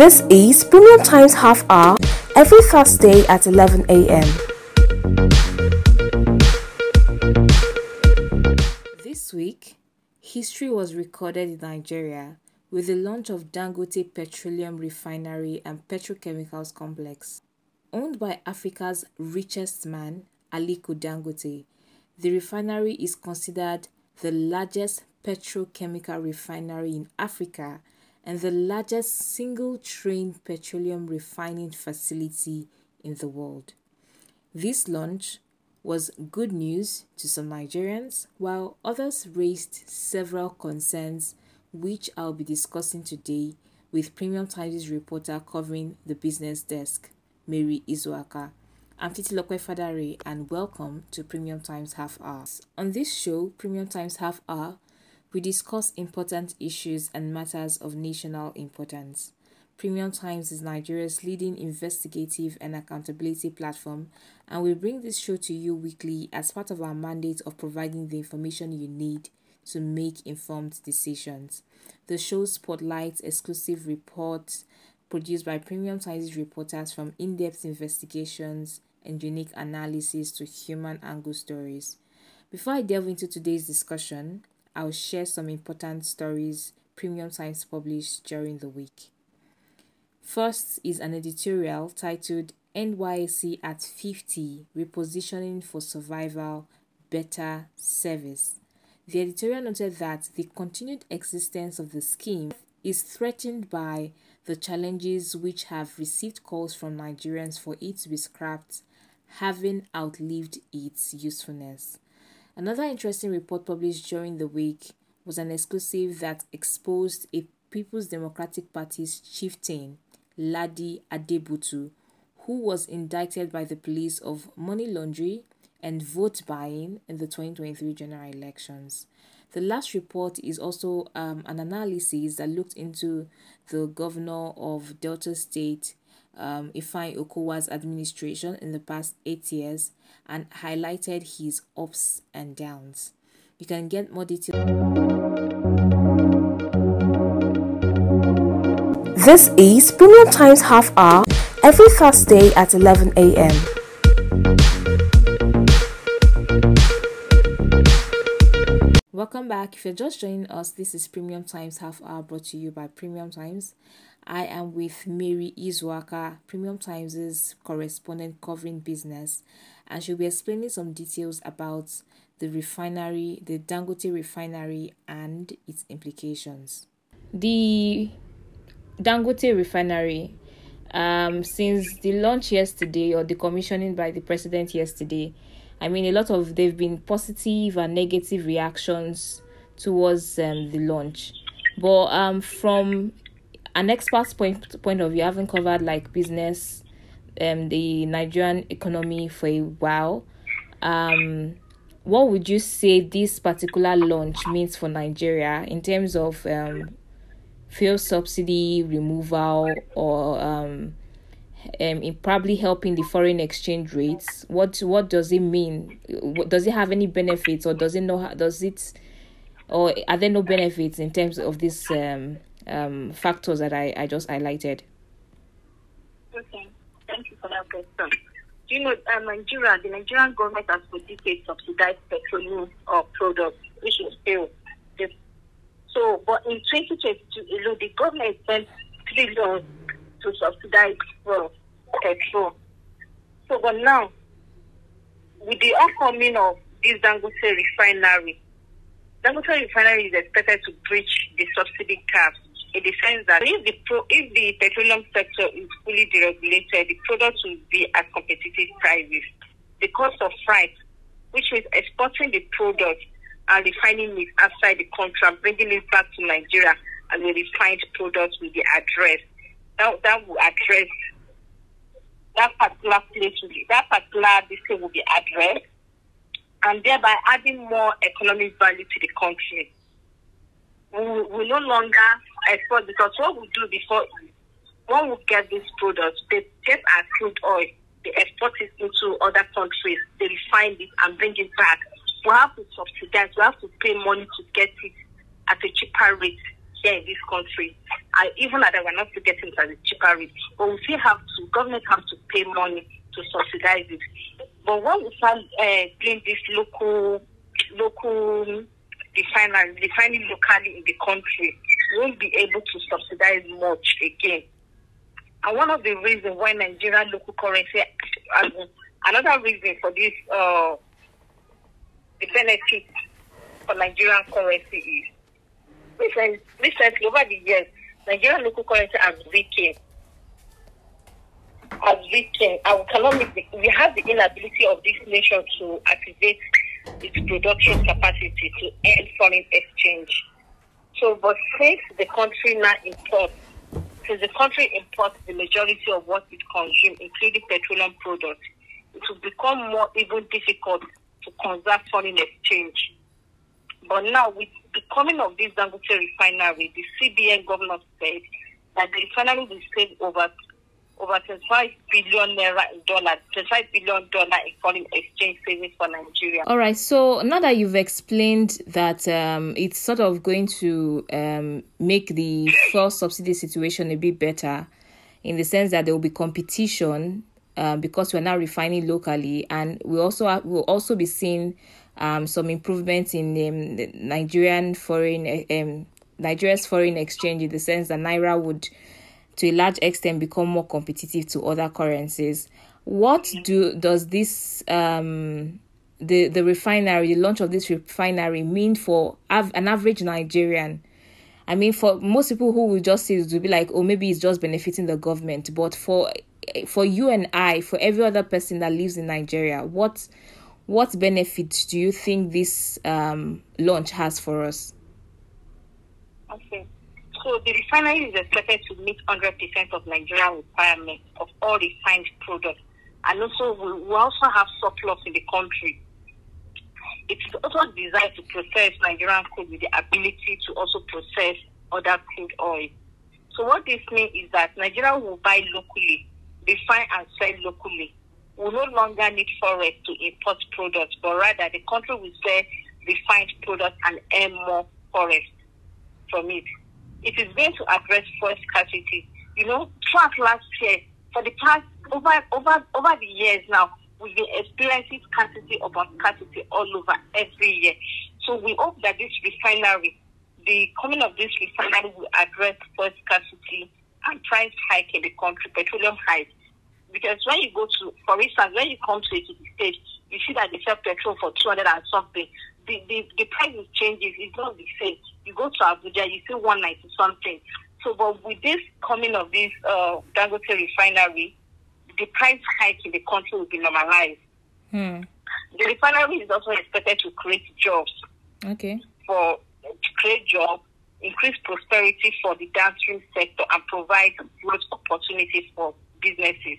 This is Premium Times Half Hour every Thursday at 11 a.m. This week, history was recorded in Nigeria with the launch of Dangote Petroleum Refinery and Petrochemicals Complex. Owned by Africa's richest man, Aliko Dangote, the refinery is considered the largest petrochemical refinery in Africa and the largest single-train petroleum refining facility in the world. This launch was good news to some Nigerians, while others raised several concerns which I'll be discussing today with Premium Times reporter covering the business desk, Mary Izuaka. I'm Titilope Fadare and welcome to Premium Times Half Hour. On this show, Premium Times Half Hour, we discuss important issues and matters of national importance. Premium Times is Nigeria's leading investigative and accountability platform, and we bring this show to you weekly as part of our mandate of providing the information you need to make informed decisions. The show spotlights exclusive reports produced by Premium Times reporters from in depth investigations and unique analysis to human angle stories. Before I delve into today's discussion, I'll share some important stories Premium Times published during the week. First is an editorial titled NYSC at 50 Repositioning for Survival Better Service. The editorial noted that the continued existence of the scheme is threatened by the challenges which have received calls from Nigerians for it to be scrapped, having outlived its usefulness. Another interesting report published during the week was an exclusive that exposed a People's Democratic Party's chieftain, Ladi Adebutu, who was indicted by the police of money laundering and vote buying in the 2023 general elections. The last report is also um, an analysis that looked into the governor of Delta State, um, Ifeanyi Okowa's administration in the past eight years and highlighted his ups and downs. You can get more details. This is Premium Times Half Hour every Thursday at 11 a.m. Welcome back. If you're just joining us, this is Premium Times Half Hour brought to you by Premium Times. I am with Mary Izuaka, Premium Times' correspondent covering business, and she'll be explaining some details about the refinery, the Dangote refinery, and its implications. The Dangote refinery, um, since the launch yesterday or the commissioning by the president yesterday, I mean, a lot of they've been positive and negative reactions towards um, the launch. But um, from an expert's point point of view, having covered like business, um, the Nigerian economy for a while, um, what would you say this particular launch means for Nigeria in terms of um, fuel subsidy removal or um, um, in probably helping the foreign exchange rates. What what does it mean? Does it have any benefits, or does it know? Does it, or are there no benefits in terms of this um, um, factors that I, I just highlighted? Okay, thank you for that question. Do you know uh, Nigeria? The Nigerian government has for decades subsidized petroleum or products, which is still so, but in 2022 alone, the government spent trillions to subsidize well, petrol. So, but now, with the upcoming of this Dangote refinery, Dangote refinery is expected to breach the subsidy cap in the that if the pro, if the petroleum sector is fully deregulated, the products will be at competitive prices. The cost of freight, which means exporting the product and refining it outside the country bringing it back to Nigeria and the refined product will be addressed that, that will address that particular place will be, that particular district will be addressed and thereby adding more economic value to the country. We will no longer export because what we do before when we get this product, they get our crude oil, they export it into other countries, they refine it and bring it back. We have to subsidize, we have to pay money to get it at a cheaper rate here in this country. I, even that we're not still getting it at a cheaper rate, but we still have to, government has to pay money to subsidize it. But when we start uh, doing this local, local refinery, refining locally in the country, won't be able to subsidize much again. And one of the reasons why Nigerian local currency, another reason for this, uh, the benefit for Nigerian currency is recently, over the years, Nigerian local currency has weakened. Has weakened, we cannot we have the inability of this nation to activate its production capacity to earn foreign exchange. So, but since the country now imports, since the country imports the majority of what it consumes, including petroleum products, it will become more even difficult to convert foreign exchange. But now, with the coming of this Dangote refinery, the CBN governor said that the refinery will save over over 25 billion naira in dollars, 25 billion dollar foreign exchange savings for Nigeria. All right. So now that you've explained that um, it's sort of going to um, make the fuel subsidy situation a bit better, in the sense that there will be competition um, because we're now refining locally, and we also have, will also be seeing um, some improvements in um, the Nigerian foreign um, Nigeria's foreign exchange in the sense that naira would, to a large extent, become more competitive to other currencies. What do does this um, the the refinery, the launch of this refinery, mean for av- an average Nigerian? I mean, for most people who will just see it will be like, oh, maybe it's just benefiting the government. But for for you and I, for every other person that lives in Nigeria, what what benefits do you think this um, launch has for us? Okay. So the refinery is expected to meet 100% of Nigerian requirements of all refined products. And also, we, also have surplus in the country. It's also designed to process Nigerian crude with the ability to also process other crude oil. So what this means is that Nigeria will buy locally, refine and sell locally We no longer need forex to import products, but rather the country will sell refined products and earn more forex from it. It is going to address forex scarcity. You know, throughout last year, for the past over over over the years now, we've been experiencing scarcity upon scarcity all over every year. So we hope that this refinery, the coming of this refinery will address forex scarcity and price hike in the country, petroleum hike because when you go to, for instance, when you come to a state, you see that they sell petrol for 200 and something. The, the, the price is changes. It's not the same. You go to Abuja, you see 190 something. So, but with this coming of this uh, Dangote refinery, the price hike in the country will be normalized. Hmm. The refinery is also expected to create jobs. Okay. For to create jobs, increase prosperity for the downstream sector, and provide growth opportunities for businesses.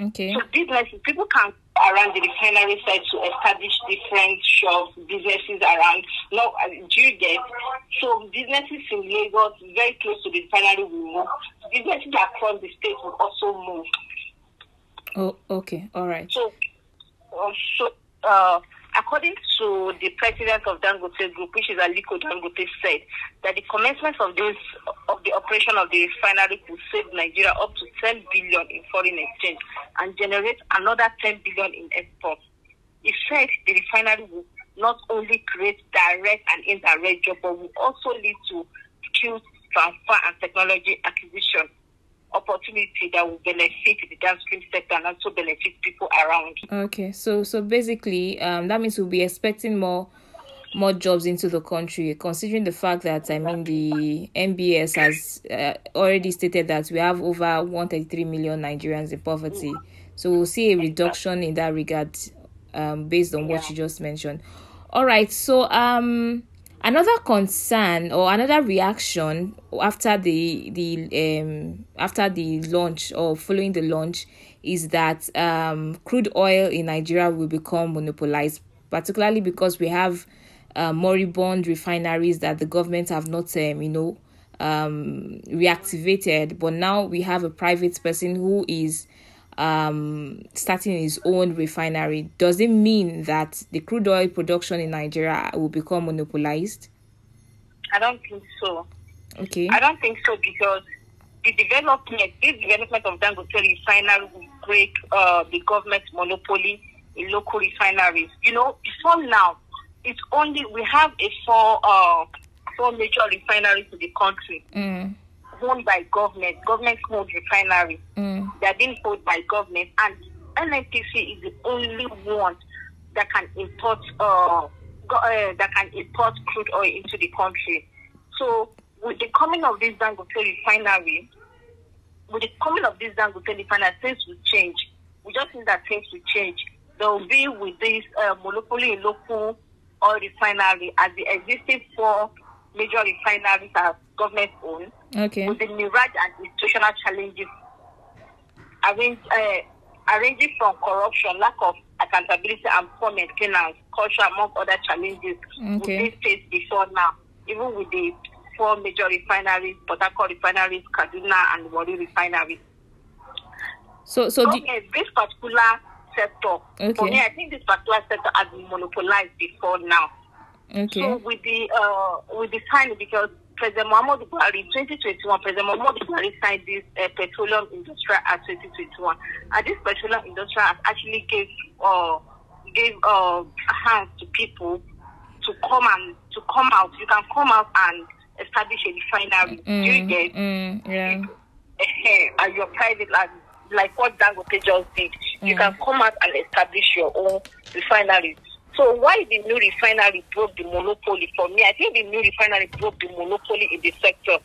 Okay. So businesses, people can around the refinery side to establish different shops, businesses around. No, uh, do you get? So businesses in Lagos, very close to the refinery, will move. Businesses across the state will also move. Oh, okay, all right. So, uh, so uh, according to the president of Dangote Group, which is Aliko Dangote, said that the commencement of this of the operation of the refinery will save Nigeria up to 10 billion in foreign exchange and generate another 10 billion in exports. He said the refinery will not only create direct and indirect jobs, but will also lead to skills transfer and technology acquisition opportunity that will benefit the downstream sector and also benefit people around. Okay, so so basically, um, that means we'll be expecting more more jobs into the country, considering the fact that I mean the NBS has uh, already stated that we have over 133 million Nigerians in poverty. So we'll see a reduction in that regard, um, based on what you just mentioned. All right, so um another concern or another reaction after the the um after the launch or following the launch is that um crude oil in Nigeria will become monopolized particularly because we have uh, moribund refineries that the government have not um, you know um reactivated but now we have a private person who is um, starting his own refinery, does it mean that the crude oil production in Nigeria will become monopolized? I don't think so. Okay. I don't think so because the development, this development of Dangote refinery will break uh, the government monopoly in local refineries. You know, before now, it's only we have a four uh, four major refineries in the country Mm. owned by government, government owned refineries. Mm. They're being owned by government, and NNPC is the only one that can import uh, go, uh, that can import crude oil into the country. So, with the coming of this Dangote refinery, with the coming of this Dangote refinery, things will change. We just think that things will change. There will be with this uh, monopoly in local oil refinery as the existing four major refineries are government owned Okay. with the myriad and institutional challenges arrange, uh, arranging from corruption, lack of accountability, and poor maintenance, culture, among other challenges Okay. we've faced before now, even with the four major refineries, Port Harcourt refineries, Kaduna, and Warri refineries. So so Okay, this particular sector, Okay. for me, I think this particular sector has been monopolized before now. okay. So with the uh, with the signing, because President Muhammadu Buhari in 2021, President Muhammadu Buhari signed this uh, Petroleum Industrial Act 2021, and this Petroleum Industrial Act actually gave uh, gave uh, hands to people to come and to come out. You can come out and establish a refinery. Do you Mm, get? mm, yeah. and your private land, like what Dangote just did. You Mm. can come out and establish your own refinery. So why the new refinery broke the monopoly for me? I think the new refinery broke the monopoly in the sector.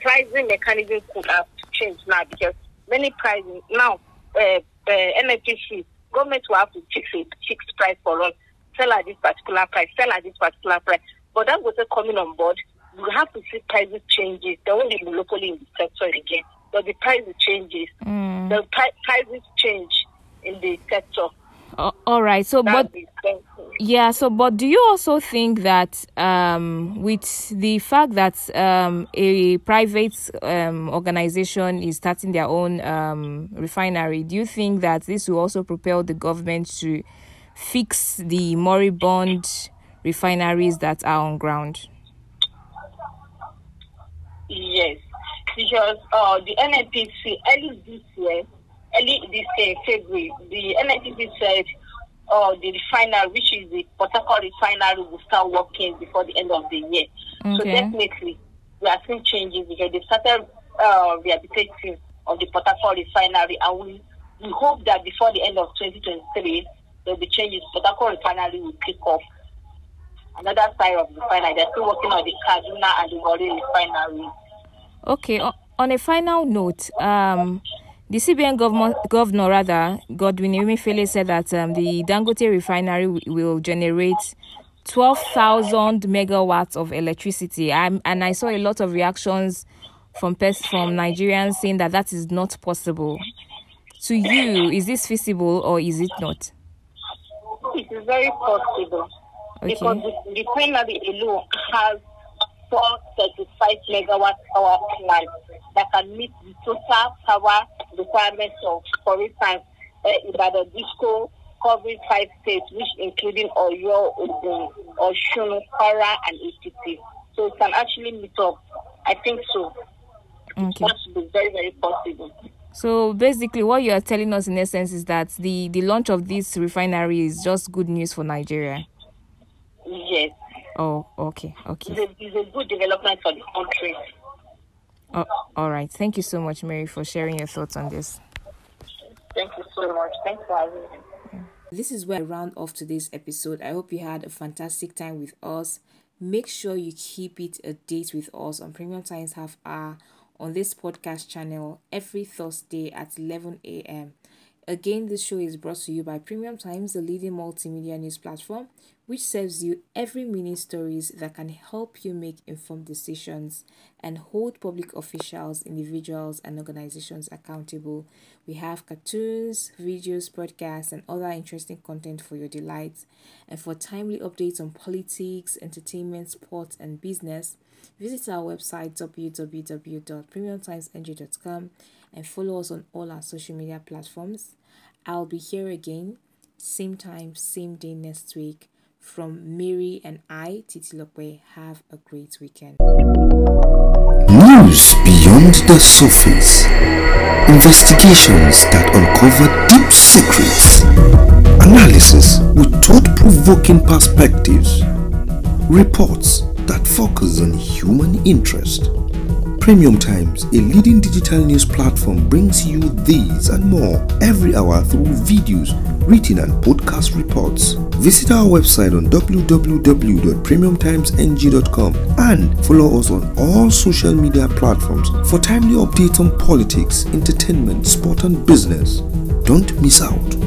Pricing mechanism could have changed now because many pricing now uh, uh, government will have to fix a fixed price for us. Sell at this particular price. Sell at this particular price. But that was coming on board. We have to see prices changes. There won't be monopoly in the sector again. But the price changes. Mm. The pri- prices change in the sector. A- all right. So That's but. Yeah, so but do you also think that um, with the fact that um, a private um, organization is starting their own um, refinery, do you think that this will also propel the government to fix the moribund refineries that are on ground? Yes, because uh, the NNPC early this year, early this year, February, the NNPC said uh, the refinery, which is the Port Harcourt refinery, will start working before the end of the year. So definitely, we are seeing changes because they started uh, rehabilitating of the Port Harcourt refinery, and we, we hope that before the end of 2023, there will be changes. Port Harcourt refinery will kick off. Another side of the refinery, they're still working on the Kaduna and the Warri refinery. Okay, o- on a final note, um, the CBN governor, governor rather, Godwin Emefiele said that um, the Dangote refinery will generate 12,000 megawatts of electricity. I'm, and I saw a lot of reactions from from Nigerians saying that that is not possible. To you, is this feasible or is it not? It is very possible because Okay. the refinery alone has 435 megawatt power plant that can meet the total power requirements of, for instance, uh, Ibadan Disco covering five states, which including Oyo, Ogun, Osun, Kwara, and Ekiti. So it can actually meet up. I think so. Okay. That should be very, very possible. So basically, what you are telling us in essence is that the, the launch of this refinery is just good news for Nigeria. Yes. Oh, okay, okay. It's a, it's a good development for the country. Oh, all right. Thank you so much, Mary, for sharing your thoughts on this. Thank you so much. Thanks for having me. This is where I round off today's episode. I hope you had a fantastic time with us. Make sure you keep it a date with us on Premium Times Half Hour on this podcast channel every Thursday at 11 a.m. Again, this show is brought to you by Premium Times, the leading multimedia news platform, which serves you every minute stories that can help you make informed decisions and hold public officials, individuals, and organizations accountable. We have cartoons, videos, podcasts, and other interesting content for your delight. And for timely updates on politics, entertainment, sports, and business, visit our website www.premiumtimesng.com and follow us on all our social media platforms. I'll be here again, same time, same day next week. From Mary and I, Titilope, have a great weekend. News beyond the surface. Investigations that uncover deep secrets. Analysis with thought-provoking perspectives. Reports that focus on human interest. Premium Times, a leading digital news platform, brings you these and more every hour through videos, written and podcast reports. Visit our website on www.premiumtimesng.com and follow us on all social media platforms for timely updates on politics, entertainment, sport, and business. Don't miss out.